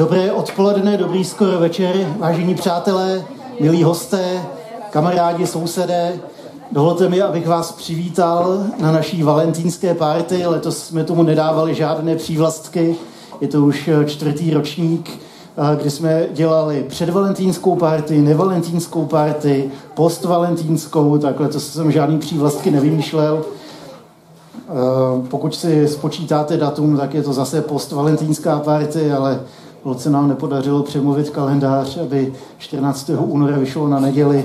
Dobré odpoledne, dobrý skoro večer, vážení přátelé, milí hosté, kamarádi, sousedé. Dovolte mi, abych vás přivítal na naší valentínské párty. Letos jsme tomu nedávali žádné přívlastky. Je to už čtvrtý ročník, kdy jsme dělali předvalentínskou party, nevalentínskou party, postvalentínskou, tak letos jsem žádný přívlastky nevymýšlel. Pokud si spočítáte datum, tak je to zase postvalentínská party, ale se nám nepodařilo přemluvit kalendář, aby 14. února vyšlo na neděli,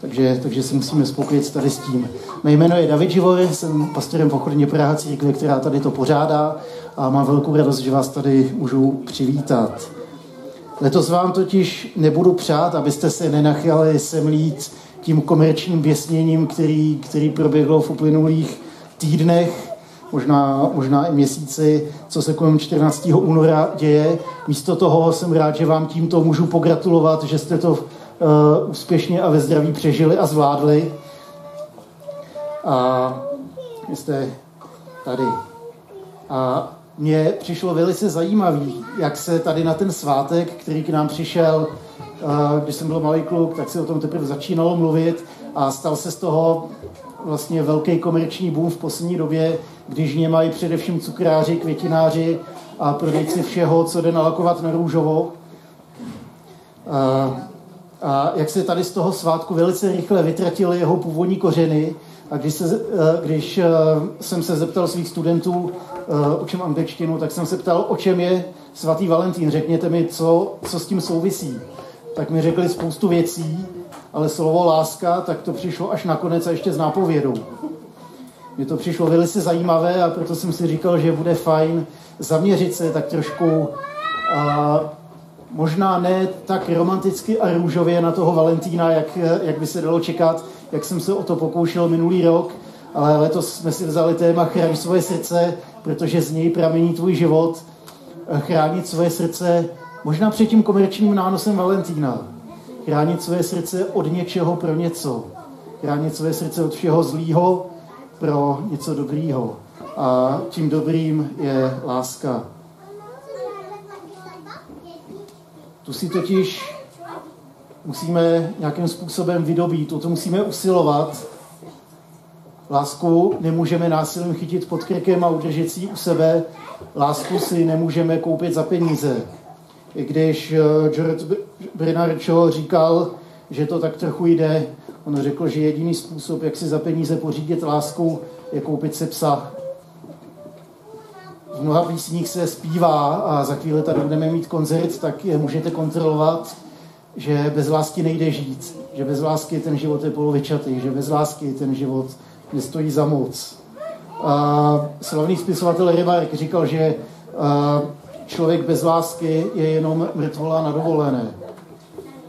takže, takže si musíme spokojit tady s tím. Mé jméno je David Živor, jsem pastorem pochodně Praha církve, která tady to pořádá a mám velkou radost, že vás tady můžu přivítat. Letos vám totiž nebudu přát, abyste se nenachali semlít tím komerčním běsněním, který, který proběhlo v uplynulých týdnech, možná, možná i měsíci, co se kolem 14. února děje. Místo toho jsem rád, že vám tímto můžu pogratulovat, že jste to uh, úspěšně a ve zdraví přežili a zvládli. A jste tady. A mně přišlo velice zajímavý, jak se tady na ten svátek, který k nám přišel, uh, když jsem byl malý kluk, tak se o tom teprve začínalo mluvit a stal se z toho vlastně velký komerční boom v poslední době, když mě mají především cukráři, květináři a prodejci všeho, co jde nalakovat na růžovo. A, a jak se tady z toho svátku velice rychle vytratily jeho původní kořeny, a když, se, když jsem se zeptal svých studentů, o čem angličtinu, tak jsem se ptal, o čem je svatý Valentín. Řekněte mi, co, co s tím souvisí. Tak mi řekli spoustu věcí, ale slovo láska, tak to přišlo až nakonec a ještě s nápovědou. Mně to přišlo velice zajímavé a proto jsem si říkal, že bude fajn zaměřit se tak trošku a možná ne tak romanticky a růžově na toho Valentína, jak, jak by se dalo čekat, jak jsem se o to pokoušel minulý rok, ale letos jsme si vzali téma Chraň svoje srdce, protože z něj pramení tvůj život. Chránit svoje srdce možná před tím komerčním nánosem Valentína. Chránit svoje srdce od něčeho pro něco. Chránit svoje srdce od všeho zlýho pro něco dobrýho. A tím dobrým je láska. Tu si totiž musíme nějakým způsobem vydobít, o to musíme usilovat. Lásku nemůžeme násilím chytit pod krkem a udržet si u sebe. Lásku si nemůžeme koupit za peníze. I když eh, George Bernard Shaw říkal, že to tak trochu jde, On řekl, že jediný způsob, jak si za peníze pořídit lásku, je koupit se psa. V mnoha písních se zpívá a za chvíli tady budeme mít koncert, tak je můžete kontrolovat, že bez lásky nejde žít, že bez lásky ten život je polovičatý, že bez lásky ten život nestojí za moc. A slavný spisovatel Rybarek říkal, že člověk bez lásky je jenom mrtvola na dovolené.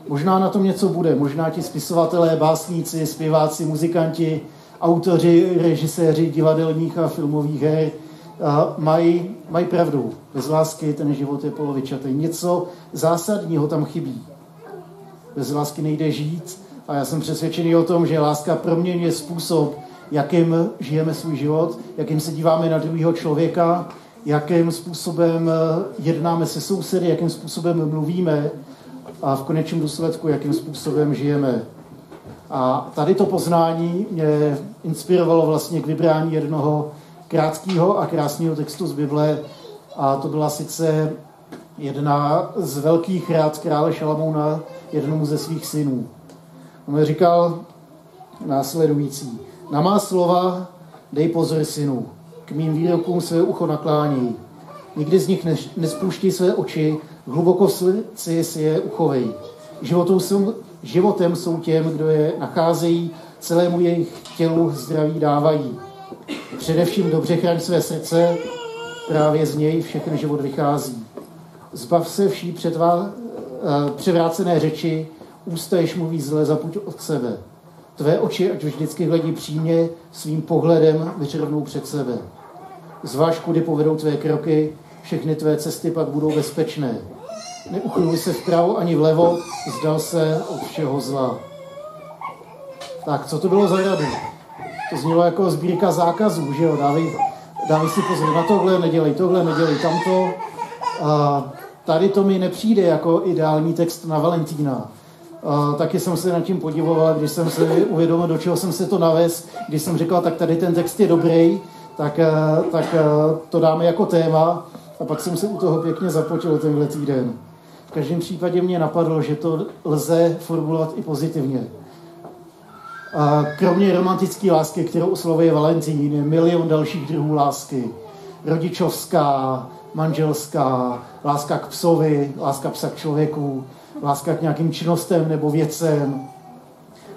Možná na tom něco bude, možná ti spisovatelé, básníci, zpěváci, muzikanti, autoři, režiséři divadelních a filmových her mají, mají pravdu. Bez lásky ten život je polovičatý. Něco zásadního tam chybí. Bez lásky nejde žít a já jsem přesvědčený o tom, že láska proměňuje způsob, jakým žijeme svůj život, jakým se díváme na druhého člověka, jakým způsobem jednáme se sousedy, jakým způsobem mluvíme a v konečném důsledku, jakým způsobem žijeme. A tady to poznání mě inspirovalo vlastně k vybrání jednoho krátkého a krásného textu z Bible a to byla sice jedna z velkých rád krále Šalamouna jednomu ze svých synů. On říkal následující. Na má slova dej pozor synu, k mým výrokům své ucho naklání. Nikdy z nich nespouští své oči, hluboko si je uchovej. Životou jsou, životem jsou těm, kdo je nacházejí, celému jejich tělu zdraví dávají. Především dobře chraň své srdce, právě z něj všechny život vychází. Zbav se vší předvá, eh, převrácené řeči, ústa, jež mluví zle, zapuť od sebe. Tvé oči, ať vždycky hledí přímě, svým pohledem vyčervnou před sebe. Zváž, kudy povedou tvé kroky, všechny tvé cesty pak budou bezpečné. Neuchyluj se vpravo ani vlevo, zdal se od všeho zla. Tak, co to bylo za radu? To znělo jako sbírka zákazů, že jo? Dávej, dávej si pozor na tohle, nedělej tohle, nedělej tamto. A tady to mi nepřijde jako ideální text na Valentína. Uh, taky jsem se nad tím podivoval, když jsem si uvědomil, do čeho jsem se to navez, když jsem říkal, tak tady ten text je dobrý, tak, uh, tak uh, to dáme jako téma. A pak jsem se u toho pěkně započil tenhle týden. V každém případě mě napadlo, že to lze formulovat i pozitivně. A kromě romantické lásky, kterou oslovuje Valentín, je milion dalších druhů lásky. Rodičovská, manželská, láska k psovi, láska psa k člověku, láska k nějakým činnostem nebo věcem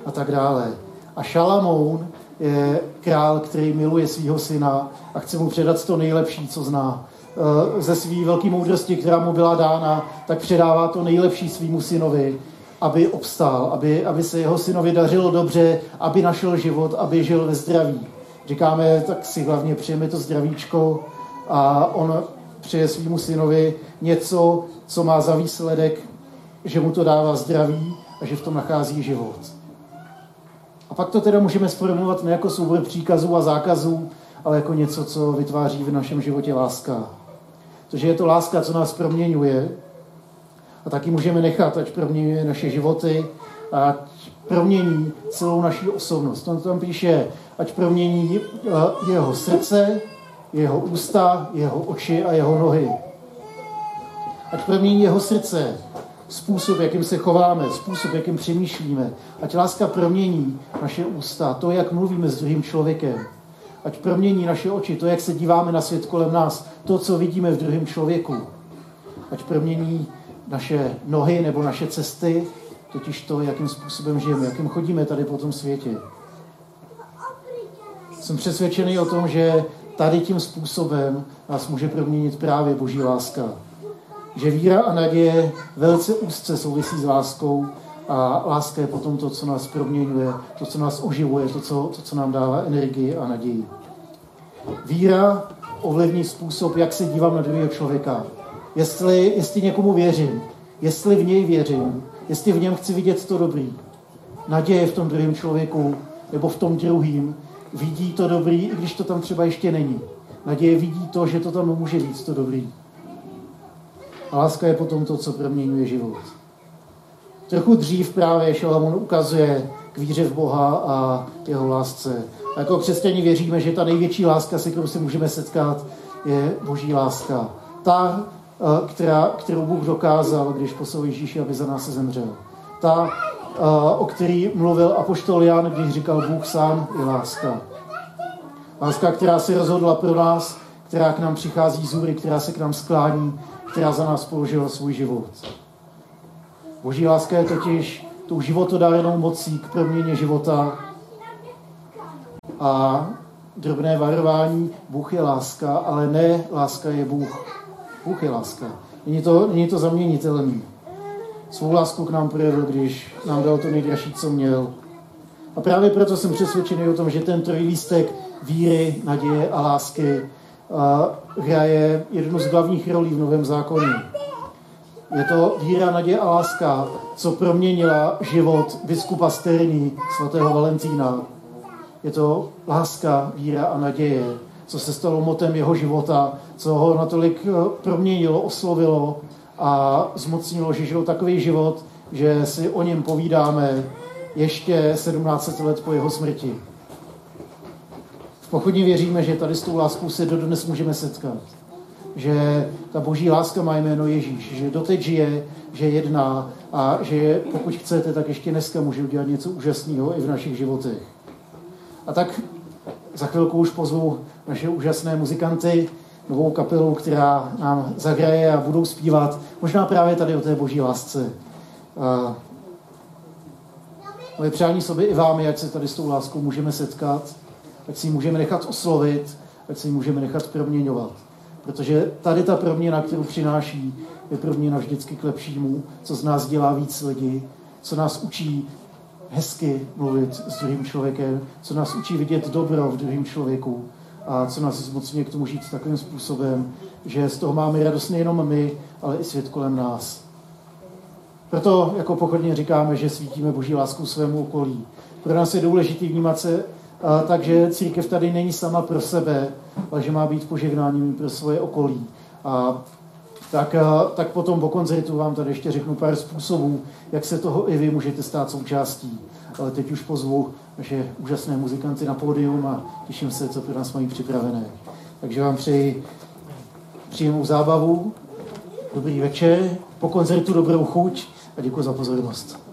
a tak dále. A Šalamoun je král, který miluje svého syna a chce mu předat to nejlepší, co zná. E, ze své velké moudrosti, která mu byla dána, tak předává to nejlepší svýmu synovi, aby obstál, aby, aby se jeho synovi dařilo dobře, aby našel život, aby žil ve zdraví. Říkáme, tak si hlavně přijeme to zdravíčko a on přeje svýmu synovi něco, co má za výsledek, že mu to dává zdraví a že v tom nachází život. A pak to teda můžeme sformulovat ne jako soubor příkazů a zákazů, ale jako něco, co vytváří v našem životě láska. Protože je to láska, co nás proměňuje a taky můžeme nechat, ať proměňuje naše životy, ať promění celou naší osobnost. On tam píše, ať promění eh, jeho srdce, jeho ústa, jeho oči a jeho nohy. Ať promění jeho srdce, způsob, jakým se chováme, způsob, jakým přemýšlíme. Ať láska promění naše ústa, to, jak mluvíme s druhým člověkem. Ať promění naše oči, to, jak se díváme na svět kolem nás, to, co vidíme v druhém člověku. Ať promění naše nohy nebo naše cesty, totiž to, jakým způsobem žijeme, jakým chodíme tady po tom světě. Jsem přesvědčený o tom, že tady tím způsobem nás může proměnit právě Boží láska. Že víra a naděje velice úzce souvisí s láskou a láska je potom to, co nás proměňuje, to, co nás oživuje, to, co, to, co nám dává energii a naději. Víra ovlivní způsob, jak se dívám na druhého člověka. Jestli, jestli někomu věřím, jestli v něj věřím, jestli v něm chci vidět to dobrý. Naděje v tom druhém člověku nebo v tom druhým vidí to dobrý, i když to tam třeba ještě není. Naděje vidí to, že to tam může být to dobrý. A láska je potom to, co proměňuje život. Trochu dřív právě Šalamon ukazuje k víře v Boha a jeho lásce. A jako křesťani věříme, že ta největší láska, se kterou se můžeme setkat, je boží láska. Ta, eh, která, kterou Bůh dokázal, když poslal Ježíši, aby za nás se zemřel. Ta, o který mluvil apoštol Jan, když říkal Bůh sám je láska. Láska, která se rozhodla pro nás, která k nám přichází z hůry, která se k nám sklání, která za nás položila svůj život. Boží láska je totiž tou životodárenou mocí k proměně života a drobné varování, Bůh je láska, ale ne láska je Bůh. Bůh je láska. Není to, není to zaměnitelný svou lásku k nám projevil, když nám dal to nejdražší, co měl. A právě proto jsem přesvědčený o tom, že ten trojlístek víry, naděje a lásky hraje jednu z hlavních rolí v Novém zákoně. Je to víra, naděje a láska, co proměnila život biskupa Sterní, svatého Valentína. Je to láska, víra a naděje, co se stalo motem jeho života, co ho natolik eh, proměnilo, oslovilo a zmocnilo, že žil takový život, že si o něm povídáme ještě 17 let po jeho smrti. V pochodně věříme, že tady s tou láskou se dodnes můžeme setkat. Že ta boží láska má jméno Ježíš, že doteď žije, že jedná a že pokud chcete, tak ještě dneska může udělat něco úžasného i v našich životech. A tak za chvilku už pozvu naše úžasné muzikanty, novou kapelu, která nám zahraje a budou zpívat možná právě tady o té boží lásce. A moje přání sobě i vám je, ať se tady s tou láskou můžeme setkat, ať si ji můžeme nechat oslovit, ať si ji můžeme nechat proměňovat. Protože tady ta proměna, kterou přináší, je proměna vždycky k lepšímu, co z nás dělá víc lidí, co nás učí hezky mluvit s druhým člověkem, co nás učí vidět dobro v druhém člověku, a co nás zmocňuje k tomu žít takovým způsobem, že z toho máme radost nejenom my, ale i svět kolem nás. Proto jako pochodně říkáme, že svítíme boží lásku svému okolí. Pro nás je důležité vnímat se tak, že církev tady není sama pro sebe, ale že má být požehnáním pro svoje okolí. A tak, eh, tak potom po koncertu vám tady ještě řeknu pár způsobů, jak se toho i vy můžete stát součástí. Ale teď už pozvu naše úžasné muzikanty na pódium a těším se, co pro nás mají připravené. Takže vám přeji příjemnou zábavu, dobrý večer, po koncertu dobrou chuť a děkuji za pozornost.